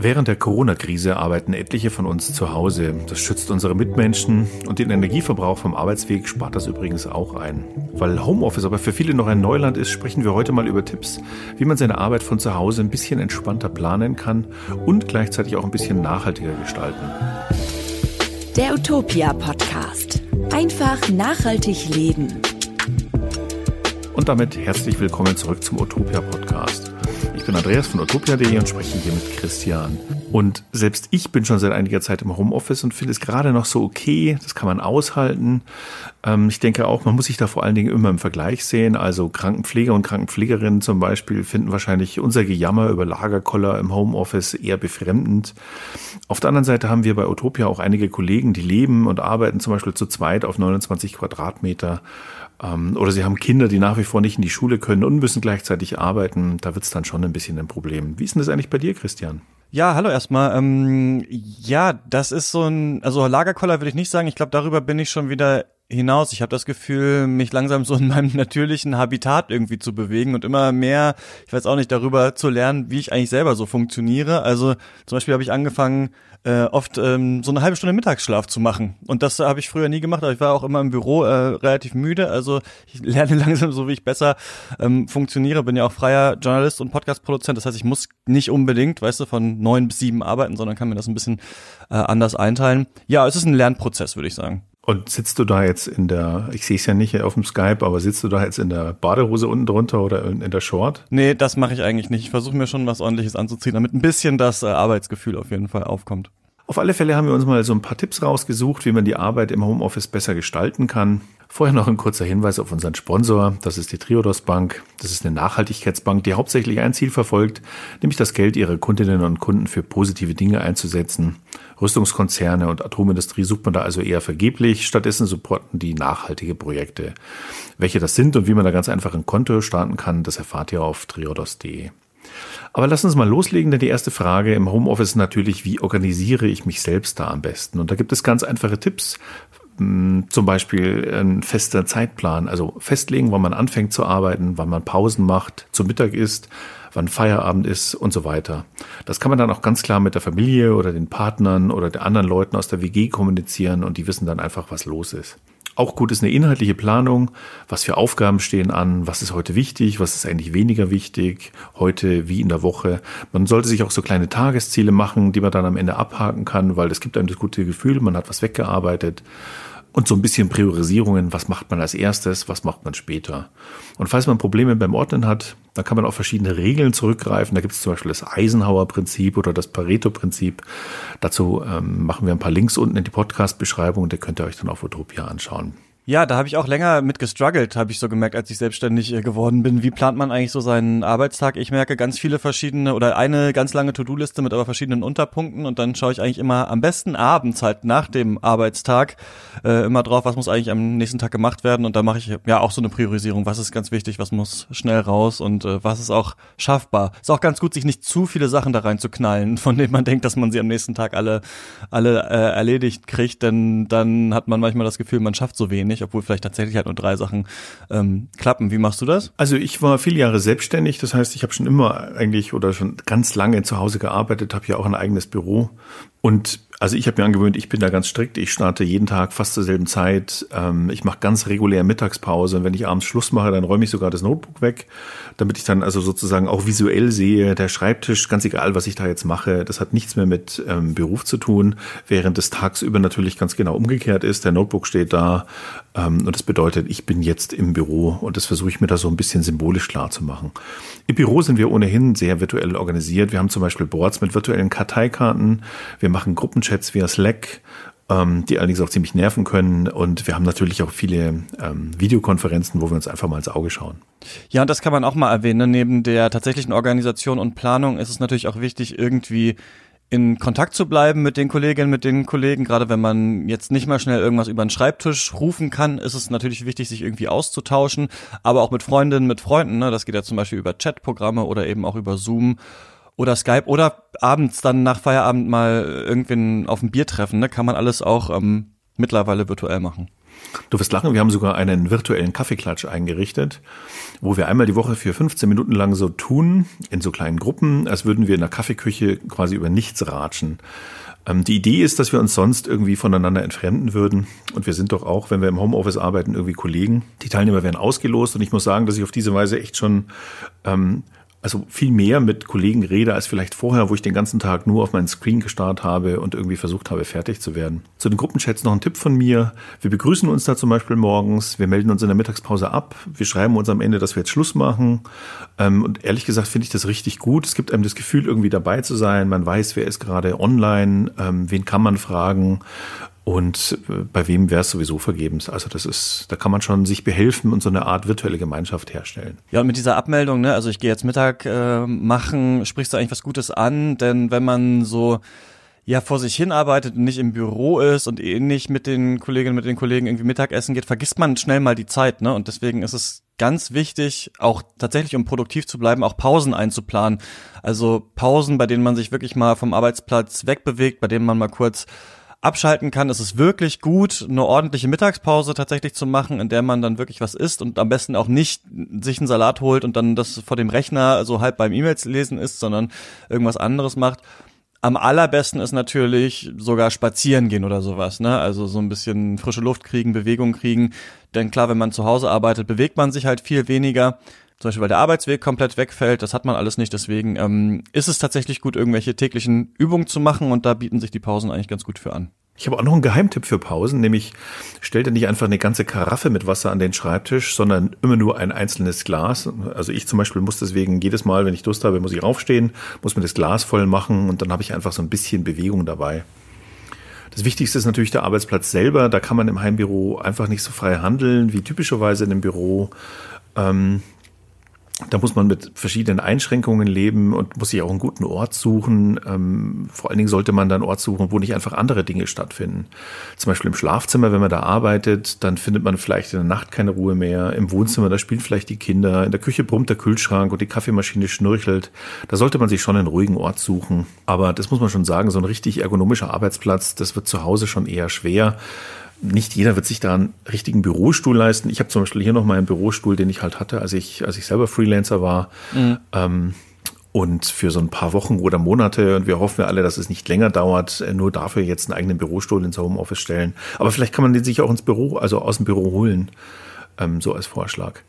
Während der Corona-Krise arbeiten etliche von uns zu Hause. Das schützt unsere Mitmenschen und den Energieverbrauch vom Arbeitsweg spart das übrigens auch ein. Weil Homeoffice aber für viele noch ein Neuland ist, sprechen wir heute mal über Tipps, wie man seine Arbeit von zu Hause ein bisschen entspannter planen kann und gleichzeitig auch ein bisschen nachhaltiger gestalten. Der Utopia Podcast. Einfach nachhaltig leben. Und damit herzlich willkommen zurück zum Utopia Podcast bin Andreas von utopia.de und spreche hier mit Christian. Und selbst ich bin schon seit einiger Zeit im Homeoffice und finde es gerade noch so okay. Das kann man aushalten. Ähm, ich denke auch, man muss sich da vor allen Dingen immer im Vergleich sehen. Also Krankenpfleger und Krankenpflegerinnen zum Beispiel finden wahrscheinlich unser Gejammer über Lagerkoller im Homeoffice eher befremdend. Auf der anderen Seite haben wir bei Utopia auch einige Kollegen, die leben und arbeiten zum Beispiel zu zweit auf 29 Quadratmeter oder sie haben Kinder, die nach wie vor nicht in die Schule können und müssen gleichzeitig arbeiten. Da wird es dann schon ein bisschen ein Problem. Wie ist denn das eigentlich bei dir, Christian? Ja, hallo erstmal. Ähm, ja, das ist so ein, also Lagerkoller würde ich nicht sagen. Ich glaube, darüber bin ich schon wieder hinaus. Ich habe das Gefühl, mich langsam so in meinem natürlichen Habitat irgendwie zu bewegen und immer mehr, ich weiß auch nicht, darüber zu lernen, wie ich eigentlich selber so funktioniere. Also zum Beispiel habe ich angefangen, äh, oft ähm, so eine halbe Stunde Mittagsschlaf zu machen. Und das habe ich früher nie gemacht, aber ich war auch immer im Büro äh, relativ müde. Also ich lerne langsam so, wie ich besser ähm, funktioniere. Bin ja auch freier Journalist und Podcast-Produzent. Das heißt, ich muss nicht unbedingt, weißt du, von neun bis sieben arbeiten, sondern kann mir das ein bisschen äh, anders einteilen. Ja, es ist ein Lernprozess, würde ich sagen. Und sitzt du da jetzt in der, ich sehe es ja nicht auf dem Skype, aber sitzt du da jetzt in der Badehose unten drunter oder in, in der Short? Nee, das mache ich eigentlich nicht. Ich versuche mir schon was ordentliches anzuziehen, damit ein bisschen das äh, Arbeitsgefühl auf jeden Fall aufkommt. Auf alle Fälle haben wir uns mal so ein paar Tipps rausgesucht, wie man die Arbeit im Homeoffice besser gestalten kann. Vorher noch ein kurzer Hinweis auf unseren Sponsor. Das ist die Triodos Bank. Das ist eine Nachhaltigkeitsbank, die hauptsächlich ein Ziel verfolgt, nämlich das Geld ihrer Kundinnen und Kunden für positive Dinge einzusetzen. Rüstungskonzerne und Atomindustrie sucht man da also eher vergeblich. Stattdessen supporten die nachhaltige Projekte. Welche das sind und wie man da ganz einfach ein Konto starten kann, das erfahrt ihr auf triodos.de. Aber lass uns mal loslegen, denn die erste Frage im Homeoffice ist natürlich, wie organisiere ich mich selbst da am besten? Und da gibt es ganz einfache Tipps. Hm, zum Beispiel ein fester Zeitplan, also festlegen, wann man anfängt zu arbeiten, wann man Pausen macht, zu Mittag isst, wann Feierabend ist und so weiter. Das kann man dann auch ganz klar mit der Familie oder den Partnern oder den anderen Leuten aus der WG kommunizieren und die wissen dann einfach, was los ist. Auch gut ist eine inhaltliche Planung. Was für Aufgaben stehen an? Was ist heute wichtig? Was ist eigentlich weniger wichtig? Heute wie in der Woche? Man sollte sich auch so kleine Tagesziele machen, die man dann am Ende abhaken kann, weil es gibt einem das gute Gefühl, man hat was weggearbeitet und so ein bisschen Priorisierungen, was macht man als erstes, was macht man später. Und falls man Probleme beim Ordnen hat, dann kann man auf verschiedene Regeln zurückgreifen. Da gibt es zum Beispiel das Eisenhower-Prinzip oder das Pareto-Prinzip. Dazu ähm, machen wir ein paar Links unten in die Podcast-Beschreibung, da könnt ihr euch dann auf Utopia anschauen. Ja, da habe ich auch länger mit gestruggelt, habe ich so gemerkt, als ich selbstständig äh, geworden bin. Wie plant man eigentlich so seinen Arbeitstag? Ich merke ganz viele verschiedene oder eine ganz lange To-Do-Liste mit aber verschiedenen Unterpunkten und dann schaue ich eigentlich immer am besten abends halt nach dem Arbeitstag äh, immer drauf, was muss eigentlich am nächsten Tag gemacht werden und da mache ich ja auch so eine Priorisierung, was ist ganz wichtig, was muss schnell raus und äh, was ist auch schaffbar. Ist auch ganz gut, sich nicht zu viele Sachen da rein zu knallen, von denen man denkt, dass man sie am nächsten Tag alle alle äh, erledigt kriegt, denn dann hat man manchmal das Gefühl, man schafft so wenig nicht, obwohl vielleicht tatsächlich halt nur drei Sachen ähm, klappen. Wie machst du das? Also ich war viele Jahre selbstständig, das heißt, ich habe schon immer eigentlich oder schon ganz lange zu Hause gearbeitet, habe ja auch ein eigenes Büro und also ich habe mir angewöhnt, ich bin da ganz strikt. Ich starte jeden Tag fast zur selben Zeit. Ähm, ich mache ganz regulär Mittagspause. Und wenn ich abends Schluss mache, dann räume ich sogar das Notebook weg, damit ich dann also sozusagen auch visuell sehe, der Schreibtisch, ganz egal, was ich da jetzt mache, das hat nichts mehr mit ähm, Beruf zu tun, während es tagsüber natürlich ganz genau umgekehrt ist. Der Notebook steht da ähm, und das bedeutet, ich bin jetzt im Büro und das versuche ich mir da so ein bisschen symbolisch klar zu machen. Im Büro sind wir ohnehin sehr virtuell organisiert. Wir haben zum Beispiel Boards mit virtuellen Karteikarten. Wir machen Gruppenchats via Slack ähm, die allerdings auch ziemlich nerven können. Und wir haben natürlich auch viele ähm, Videokonferenzen, wo wir uns einfach mal ins Auge schauen. Ja, und das kann man auch mal erwähnen. Neben der tatsächlichen Organisation und Planung ist es natürlich auch wichtig, irgendwie in Kontakt zu bleiben mit den Kolleginnen, mit den Kollegen. Gerade wenn man jetzt nicht mal schnell irgendwas über den Schreibtisch rufen kann, ist es natürlich wichtig, sich irgendwie auszutauschen. Aber auch mit Freundinnen, mit Freunden. Ne? Das geht ja zum Beispiel über Chatprogramme oder eben auch über Zoom oder Skype oder abends dann nach Feierabend mal irgendwen auf ein Bier treffen. Ne? Kann man alles auch ähm, mittlerweile virtuell machen. Du wirst lachen, wir haben sogar einen virtuellen Kaffeeklatsch eingerichtet, wo wir einmal die Woche für 15 Minuten lang so tun, in so kleinen Gruppen, als würden wir in der Kaffeeküche quasi über nichts ratschen. Ähm, die Idee ist, dass wir uns sonst irgendwie voneinander entfremden würden. Und wir sind doch auch, wenn wir im Homeoffice arbeiten, irgendwie Kollegen. Die Teilnehmer werden ausgelost und ich muss sagen, dass ich auf diese Weise echt schon ähm, also viel mehr mit Kollegen rede als vielleicht vorher, wo ich den ganzen Tag nur auf meinen Screen gestarrt habe und irgendwie versucht habe, fertig zu werden. Zu den Gruppenchats noch ein Tipp von mir. Wir begrüßen uns da zum Beispiel morgens, wir melden uns in der Mittagspause ab, wir schreiben uns am Ende, dass wir jetzt Schluss machen. Ähm, und ehrlich gesagt finde ich das richtig gut. Es gibt einem das Gefühl, irgendwie dabei zu sein. Man weiß, wer ist gerade online, ähm, wen kann man fragen und äh, bei wem wäre es sowieso vergebens. Also das ist, da kann man schon sich behelfen und so eine Art virtuelle Gemeinschaft herstellen. Ja, und mit dieser Abmeldung, ne, also ich gehe jetzt Mittag äh, machen, sprichst du eigentlich was Gutes an, denn wenn man so ja vor sich hin arbeitet und nicht im Büro ist und eh nicht mit den Kolleginnen mit den Kollegen irgendwie Mittagessen geht, vergisst man schnell mal die Zeit, ne? Und deswegen ist es ganz wichtig, auch tatsächlich um produktiv zu bleiben, auch Pausen einzuplanen. Also Pausen, bei denen man sich wirklich mal vom Arbeitsplatz wegbewegt, bei denen man mal kurz abschalten kann. Es ist wirklich gut, eine ordentliche Mittagspause tatsächlich zu machen, in der man dann wirklich was isst und am besten auch nicht sich einen Salat holt und dann das vor dem Rechner so halb beim E-Mails lesen ist, sondern irgendwas anderes macht. Am allerbesten ist natürlich sogar spazieren gehen oder sowas, ne? Also so ein bisschen frische Luft kriegen, Bewegung kriegen. Denn klar, wenn man zu Hause arbeitet, bewegt man sich halt viel weniger. Zum Beispiel, weil der Arbeitsweg komplett wegfällt, das hat man alles nicht. Deswegen ähm, ist es tatsächlich gut, irgendwelche täglichen Übungen zu machen und da bieten sich die Pausen eigentlich ganz gut für an. Ich habe auch noch einen Geheimtipp für Pausen, nämlich stellt dir nicht einfach eine ganze Karaffe mit Wasser an den Schreibtisch, sondern immer nur ein einzelnes Glas. Also ich zum Beispiel muss deswegen jedes Mal, wenn ich Durst habe, muss ich raufstehen, muss mir das Glas voll machen und dann habe ich einfach so ein bisschen Bewegung dabei. Das Wichtigste ist natürlich der Arbeitsplatz selber. Da kann man im Heimbüro einfach nicht so frei handeln wie typischerweise in einem Büro. Ähm, da muss man mit verschiedenen Einschränkungen leben und muss sich auch einen guten Ort suchen. Ähm, vor allen Dingen sollte man dann einen Ort suchen, wo nicht einfach andere Dinge stattfinden. Zum Beispiel im Schlafzimmer, wenn man da arbeitet, dann findet man vielleicht in der Nacht keine Ruhe mehr. Im Wohnzimmer, da spielen vielleicht die Kinder. In der Küche brummt der Kühlschrank und die Kaffeemaschine schnurchelt. Da sollte man sich schon einen ruhigen Ort suchen. Aber das muss man schon sagen, so ein richtig ergonomischer Arbeitsplatz, das wird zu Hause schon eher schwer nicht jeder wird sich da einen richtigen Bürostuhl leisten. Ich habe zum Beispiel hier noch mal einen Bürostuhl, den ich halt hatte, als ich, als ich selber Freelancer war. Mhm. Ähm, und für so ein paar Wochen oder Monate, und wir hoffen ja alle, dass es nicht länger dauert, äh, nur dafür jetzt einen eigenen Bürostuhl ins Homeoffice stellen. Aber vielleicht kann man den sich auch ins Büro, also aus dem Büro holen, ähm, so als Vorschlag.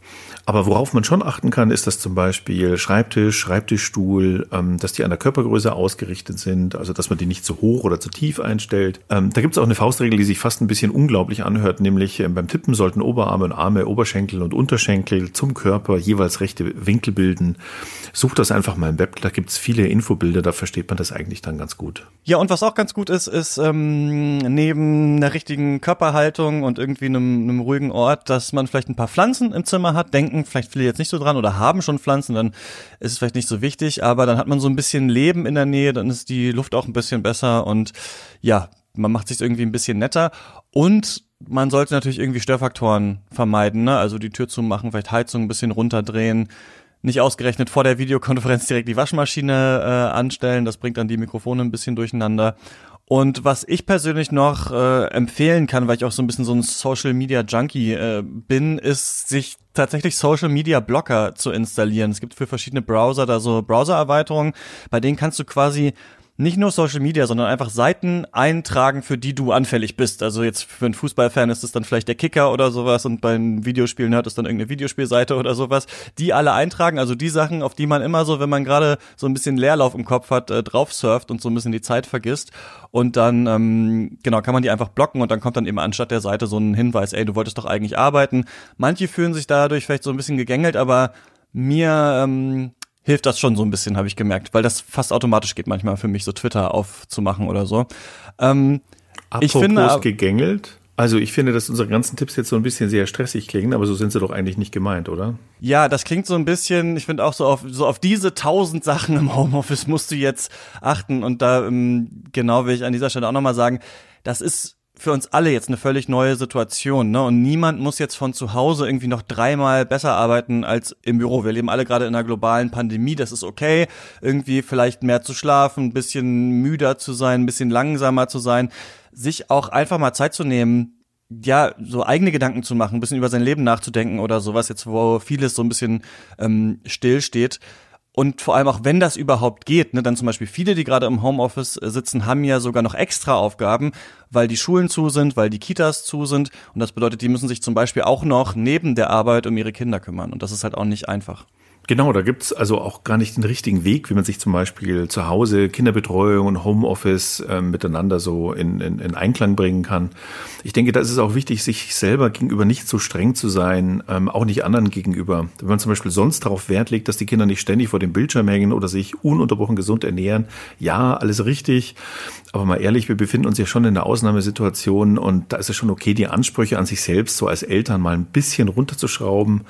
Aber worauf man schon achten kann, ist, dass zum Beispiel Schreibtisch, Schreibtischstuhl, ähm, dass die an der Körpergröße ausgerichtet sind, also dass man die nicht zu hoch oder zu tief einstellt. Ähm, da gibt es auch eine Faustregel, die sich fast ein bisschen unglaublich anhört, nämlich äh, beim Tippen sollten Oberarme und Arme, Oberschenkel und Unterschenkel zum Körper jeweils rechte Winkel bilden. Sucht das einfach mal im Web, da gibt es viele Infobilder, da versteht man das eigentlich dann ganz gut. Ja, und was auch ganz gut ist, ist ähm, neben einer richtigen Körperhaltung und irgendwie einem, einem ruhigen Ort, dass man vielleicht ein paar Pflanzen im Zimmer hat. Denken denken vielleicht viele jetzt nicht so dran oder haben schon Pflanzen, dann ist es vielleicht nicht so wichtig, aber dann hat man so ein bisschen Leben in der Nähe, dann ist die Luft auch ein bisschen besser und ja, man macht sich irgendwie ein bisschen netter und man sollte natürlich irgendwie Störfaktoren vermeiden, ne? also die Tür zumachen, vielleicht Heizung ein bisschen runterdrehen, nicht ausgerechnet vor der Videokonferenz direkt die Waschmaschine äh, anstellen, das bringt dann die Mikrofone ein bisschen durcheinander und was ich persönlich noch äh, empfehlen kann, weil ich auch so ein bisschen so ein Social Media Junkie äh, bin, ist sich tatsächlich Social Media Blocker zu installieren. Es gibt für verschiedene Browser da so Browser-Erweiterungen, bei denen kannst du quasi nicht nur Social Media, sondern einfach Seiten eintragen, für die du anfällig bist. Also jetzt für einen Fußballfan ist es dann vielleicht der Kicker oder sowas und beim Videospielen hat es dann irgendeine Videospielseite oder sowas. Die alle eintragen, also die Sachen, auf die man immer so, wenn man gerade so ein bisschen Leerlauf im Kopf hat, äh, drauf surft und so ein bisschen die Zeit vergisst. Und dann, ähm, genau, kann man die einfach blocken und dann kommt dann eben anstatt der Seite so ein Hinweis, ey, du wolltest doch eigentlich arbeiten. Manche fühlen sich dadurch vielleicht so ein bisschen gegängelt, aber mir ähm, hilft das schon so ein bisschen, habe ich gemerkt, weil das fast automatisch geht manchmal für mich, so Twitter aufzumachen oder so. Ähm, Apropos ich finde, gegängelt. Also ich finde, dass unsere ganzen Tipps jetzt so ein bisschen sehr stressig klingen, aber so sind sie doch eigentlich nicht gemeint, oder? Ja, das klingt so ein bisschen, ich finde auch so auf, so auf diese tausend Sachen im Homeoffice musst du jetzt achten. Und da ähm, genau will ich an dieser Stelle auch nochmal sagen, das ist für uns alle jetzt eine völlig neue Situation, ne? Und niemand muss jetzt von zu Hause irgendwie noch dreimal besser arbeiten als im Büro. Wir leben alle gerade in einer globalen Pandemie, das ist okay. Irgendwie vielleicht mehr zu schlafen, ein bisschen müder zu sein, ein bisschen langsamer zu sein, sich auch einfach mal Zeit zu nehmen, ja, so eigene Gedanken zu machen, ein bisschen über sein Leben nachzudenken oder sowas, jetzt wo vieles so ein bisschen ähm, still steht. Und vor allem auch, wenn das überhaupt geht, ne, dann zum Beispiel viele, die gerade im Homeoffice äh, sitzen, haben ja sogar noch extra Aufgaben, weil die Schulen zu sind, weil die Kitas zu sind. Und das bedeutet, die müssen sich zum Beispiel auch noch neben der Arbeit um ihre Kinder kümmern. Und das ist halt auch nicht einfach. Genau, da gibt's also auch gar nicht den richtigen Weg, wie man sich zum Beispiel zu Hause Kinderbetreuung und Homeoffice äh, miteinander so in, in, in Einklang bringen kann. Ich denke, da ist es auch wichtig, sich selber gegenüber nicht so streng zu sein, ähm, auch nicht anderen gegenüber. Wenn man zum Beispiel sonst darauf Wert legt, dass die Kinder nicht ständig vor dem Bildschirm hängen oder sich ununterbrochen gesund ernähren, ja, alles richtig. Aber mal ehrlich, wir befinden uns ja schon in einer Ausnahmesituation und da ist es schon okay, die Ansprüche an sich selbst so als Eltern mal ein bisschen runterzuschrauben.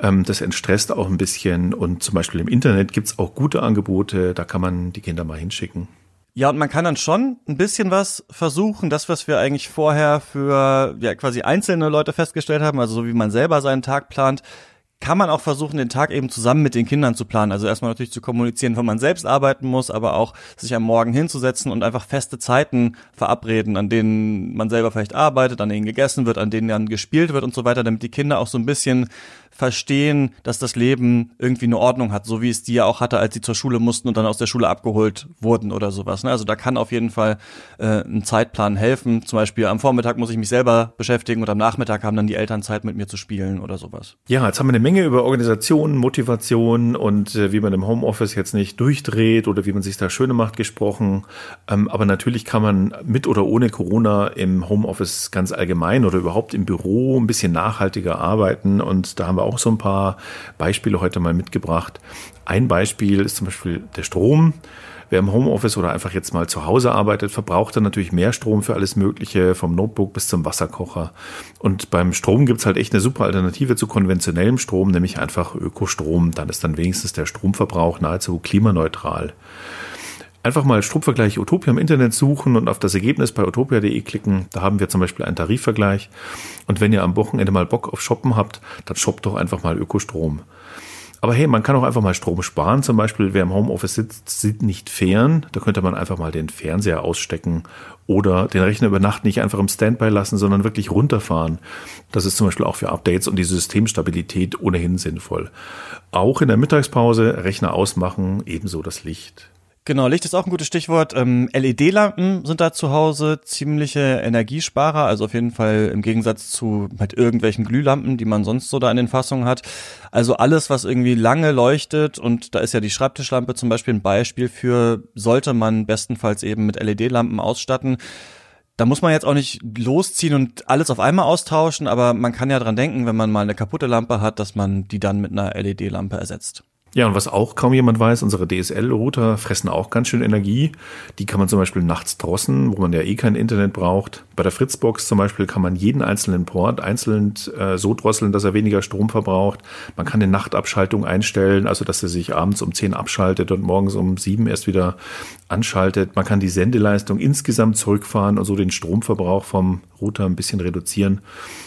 Ähm, das entstresst auch ein bisschen und zum Beispiel im Internet gibt's auch gute Angebote, da kann man die Kinder mal hinschicken. Ja, und man kann dann schon ein bisschen was versuchen, das, was wir eigentlich vorher für ja quasi einzelne Leute festgestellt haben, also so wie man selber seinen Tag plant, kann man auch versuchen, den Tag eben zusammen mit den Kindern zu planen. Also erstmal natürlich zu kommunizieren, wenn man selbst arbeiten muss, aber auch sich am Morgen hinzusetzen und einfach feste Zeiten verabreden, an denen man selber vielleicht arbeitet, an denen gegessen wird, an denen dann gespielt wird und so weiter, damit die Kinder auch so ein bisschen verstehen, dass das Leben irgendwie eine Ordnung hat, so wie es die ja auch hatte, als sie zur Schule mussten und dann aus der Schule abgeholt wurden oder sowas. Ne? Also da kann auf jeden Fall äh, ein Zeitplan helfen. Zum Beispiel am Vormittag muss ich mich selber beschäftigen und am Nachmittag haben dann die Eltern Zeit mit mir zu spielen oder sowas. Ja, jetzt haben wir eine Menge über Organisation, Motivation und äh, wie man im Homeoffice jetzt nicht durchdreht oder wie man sich da schöne macht gesprochen. Ähm, aber natürlich kann man mit oder ohne Corona im Homeoffice ganz allgemein oder überhaupt im Büro ein bisschen nachhaltiger arbeiten und da haben wir auch so ein paar Beispiele heute mal mitgebracht. Ein Beispiel ist zum Beispiel der Strom. Wer im Homeoffice oder einfach jetzt mal zu Hause arbeitet, verbraucht dann natürlich mehr Strom für alles Mögliche, vom Notebook bis zum Wasserkocher. Und beim Strom gibt's halt echt eine super Alternative zu konventionellem Strom, nämlich einfach Ökostrom. Dann ist dann wenigstens der Stromverbrauch nahezu klimaneutral. Einfach mal Stromvergleich Utopia im Internet suchen und auf das Ergebnis bei utopia.de klicken. Da haben wir zum Beispiel einen Tarifvergleich. Und wenn ihr am Wochenende mal Bock auf Shoppen habt, dann shoppt doch einfach mal Ökostrom. Aber hey, man kann auch einfach mal Strom sparen. Zum Beispiel, wer im Homeoffice sitzt, sieht nicht fern. Da könnte man einfach mal den Fernseher ausstecken oder den Rechner über Nacht nicht einfach im Standby lassen, sondern wirklich runterfahren. Das ist zum Beispiel auch für Updates und die Systemstabilität ohnehin sinnvoll. Auch in der Mittagspause Rechner ausmachen, ebenso das Licht. Genau, Licht ist auch ein gutes Stichwort. Ähm, LED-Lampen sind da zu Hause ziemliche Energiesparer, also auf jeden Fall im Gegensatz zu mit irgendwelchen Glühlampen, die man sonst so da in den Fassungen hat. Also alles, was irgendwie lange leuchtet und da ist ja die Schreibtischlampe zum Beispiel ein Beispiel für, sollte man bestenfalls eben mit LED-Lampen ausstatten. Da muss man jetzt auch nicht losziehen und alles auf einmal austauschen, aber man kann ja dran denken, wenn man mal eine kaputte Lampe hat, dass man die dann mit einer LED-Lampe ersetzt. Ja, und was auch kaum jemand weiß, unsere DSL-Router fressen auch ganz schön Energie. Die kann man zum Beispiel nachts drossen, wo man ja eh kein Internet braucht. Bei der Fritzbox zum Beispiel kann man jeden einzelnen Port einzeln äh, so drosseln, dass er weniger Strom verbraucht. Man kann eine Nachtabschaltung einstellen, also dass er sich abends um 10 abschaltet und morgens um 7 erst wieder anschaltet. Man kann die Sendeleistung insgesamt zurückfahren und so den Stromverbrauch vom Router ein bisschen reduzieren.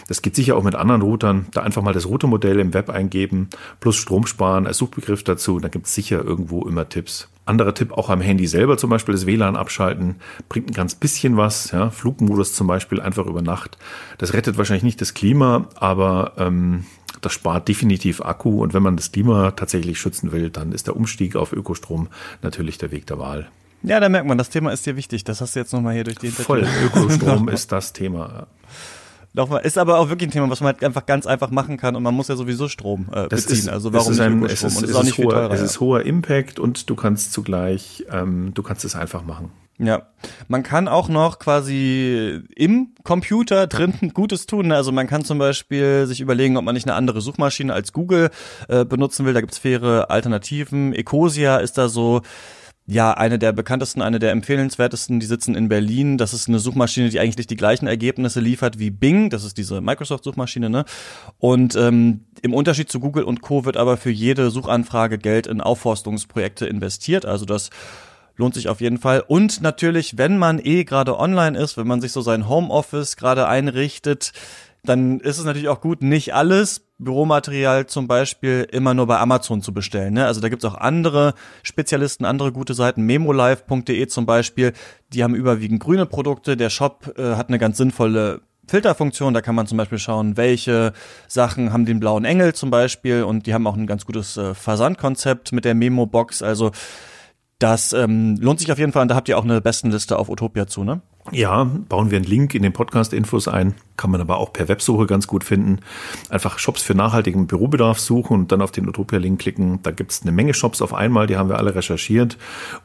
Das geht sicher auch mit anderen Routern. Da einfach mal das Routermodell im Web eingeben, plus Strom sparen als Suchbegriff dazu. Da gibt es sicher irgendwo immer Tipps. Anderer Tipp auch am Handy selber zum Beispiel das WLAN abschalten. Bringt ein ganz bisschen was. Ja? Flugmodus zum Beispiel einfach über Nacht. Das rettet wahrscheinlich nicht das Klima, aber ähm, das spart definitiv Akku. Und wenn man das Klima tatsächlich schützen will, dann ist der Umstieg auf Ökostrom natürlich der Weg der Wahl. Ja, da merkt man, das Thema ist dir wichtig. Das hast du jetzt nochmal hier durch die Voll, Ökostrom ist das Thema. Nochmal, ist aber auch wirklich ein Thema, was man halt einfach ganz einfach machen kann und man muss ja sowieso Strom äh, das beziehen. Ist, also warum nicht ein? Es ist, und es ist, ist auch nicht hoher, teurer. Es ist hoher Impact und du kannst zugleich, ähm, du kannst es einfach machen. Ja, man kann auch noch quasi im Computer drin Gutes tun. ne? Also man kann zum Beispiel sich überlegen, ob man nicht eine andere Suchmaschine als Google äh, benutzen will. Da gibt's faire Alternativen. Ecosia ist da so ja, eine der bekanntesten, eine der empfehlenswertesten, die sitzen in Berlin. Das ist eine Suchmaschine, die eigentlich die gleichen Ergebnisse liefert wie Bing. Das ist diese Microsoft-Suchmaschine, ne? Und ähm, im Unterschied zu Google und Co. wird aber für jede Suchanfrage Geld in Aufforstungsprojekte investiert. Also das lohnt sich auf jeden Fall. Und natürlich, wenn man eh gerade online ist, wenn man sich so sein Homeoffice gerade einrichtet, dann ist es natürlich auch gut, nicht alles Büromaterial zum Beispiel immer nur bei Amazon zu bestellen. Ne? Also da gibt's auch andere Spezialisten, andere gute Seiten, memolive.de zum Beispiel, die haben überwiegend grüne Produkte. Der Shop äh, hat eine ganz sinnvolle Filterfunktion. Da kann man zum Beispiel schauen, welche Sachen haben den blauen Engel zum Beispiel und die haben auch ein ganz gutes äh, Versandkonzept mit der Memo-Box. Also das ähm, lohnt sich auf jeden Fall und da habt ihr auch eine Bestenliste auf Utopia zu, ne? Ja, bauen wir einen Link in den Podcast-Infos ein, kann man aber auch per Websuche ganz gut finden. Einfach Shops für nachhaltigen Bürobedarf suchen und dann auf den Utopia-Link klicken. Da gibt's eine Menge Shops auf einmal, die haben wir alle recherchiert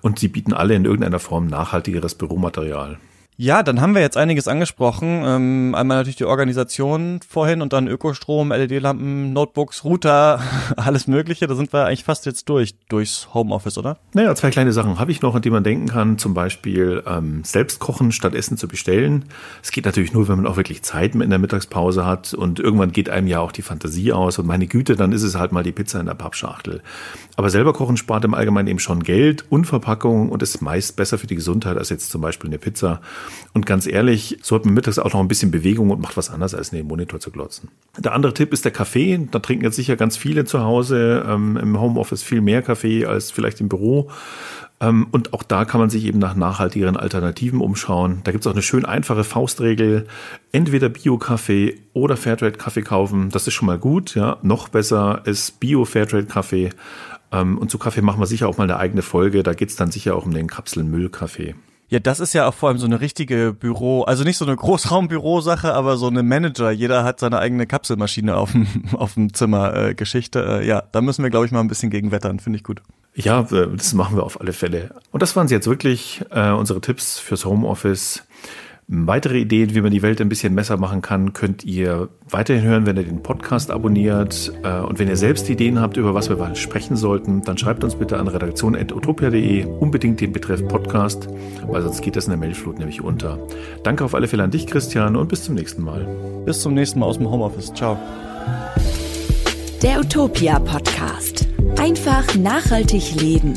und die bieten alle in irgendeiner Form nachhaltigeres Büromaterial. Ja, dann haben wir jetzt einiges angesprochen. Ähm, einmal natürlich die Organisation vorhin und dann Ökostrom, LED-Lampen, Notebooks, Router, alles Mögliche. Da sind wir eigentlich fast jetzt durch, durchs Homeoffice, oder? Naja, zwei kleine Sachen habe ich noch, an die man denken kann. Zum Beispiel ähm, selbst kochen, statt Essen zu bestellen. Es geht natürlich nur, wenn man auch wirklich Zeit in der Mittagspause hat und irgendwann geht einem ja auch die Fantasie aus und meine Güte, dann ist es halt mal die Pizza in der Pappschachtel. Aber selber kochen spart im Allgemeinen eben schon Geld und Verpackung und ist meist besser für die Gesundheit als jetzt zum Beispiel eine Pizza. Und ganz ehrlich, so hat man mittags auch noch ein bisschen Bewegung und macht was anderes, als neben den Monitor zu glotzen. Der andere Tipp ist der Kaffee. Da trinken jetzt sicher ganz viele zu Hause, ähm, im Homeoffice viel mehr Kaffee als vielleicht im Büro. Ähm, und auch da kann man sich eben nach nachhaltigeren Alternativen umschauen. Da gibt es auch eine schön einfache Faustregel. Entweder Bio-Kaffee oder Fairtrade-Kaffee kaufen. Das ist schon mal gut. Ja, Noch besser ist Bio-Fairtrade-Kaffee. Ähm, und zu Kaffee machen wir sicher auch mal eine eigene Folge. Da geht es dann sicher auch um den Kapselmüllkaffee. Ja, das ist ja auch vor allem so eine richtige Büro, also nicht so eine Großraumbürosache, aber so eine Manager. Jeder hat seine eigene Kapselmaschine auf dem, auf dem Zimmer äh, Geschichte. Äh, ja, da müssen wir, glaube ich, mal ein bisschen gegen wettern. Finde ich gut. Ja, äh, das machen wir auf alle Fälle. Und das waren jetzt wirklich äh, unsere Tipps fürs Homeoffice. Weitere Ideen, wie man die Welt ein bisschen besser machen kann, könnt ihr weiterhin hören, wenn ihr den Podcast abonniert. Äh, und wenn ihr selbst Ideen habt, über was wir mal sprechen sollten, dann schreibt uns bitte an redaktion.utopia.de unbedingt den Betreff Podcast, weil sonst geht das in der Mailflut nämlich unter. Danke auf alle Fälle an dich, Christian, und bis zum nächsten Mal. Bis zum nächsten Mal aus dem Homeoffice. Ciao. Der Utopia Podcast. Einfach nachhaltig leben.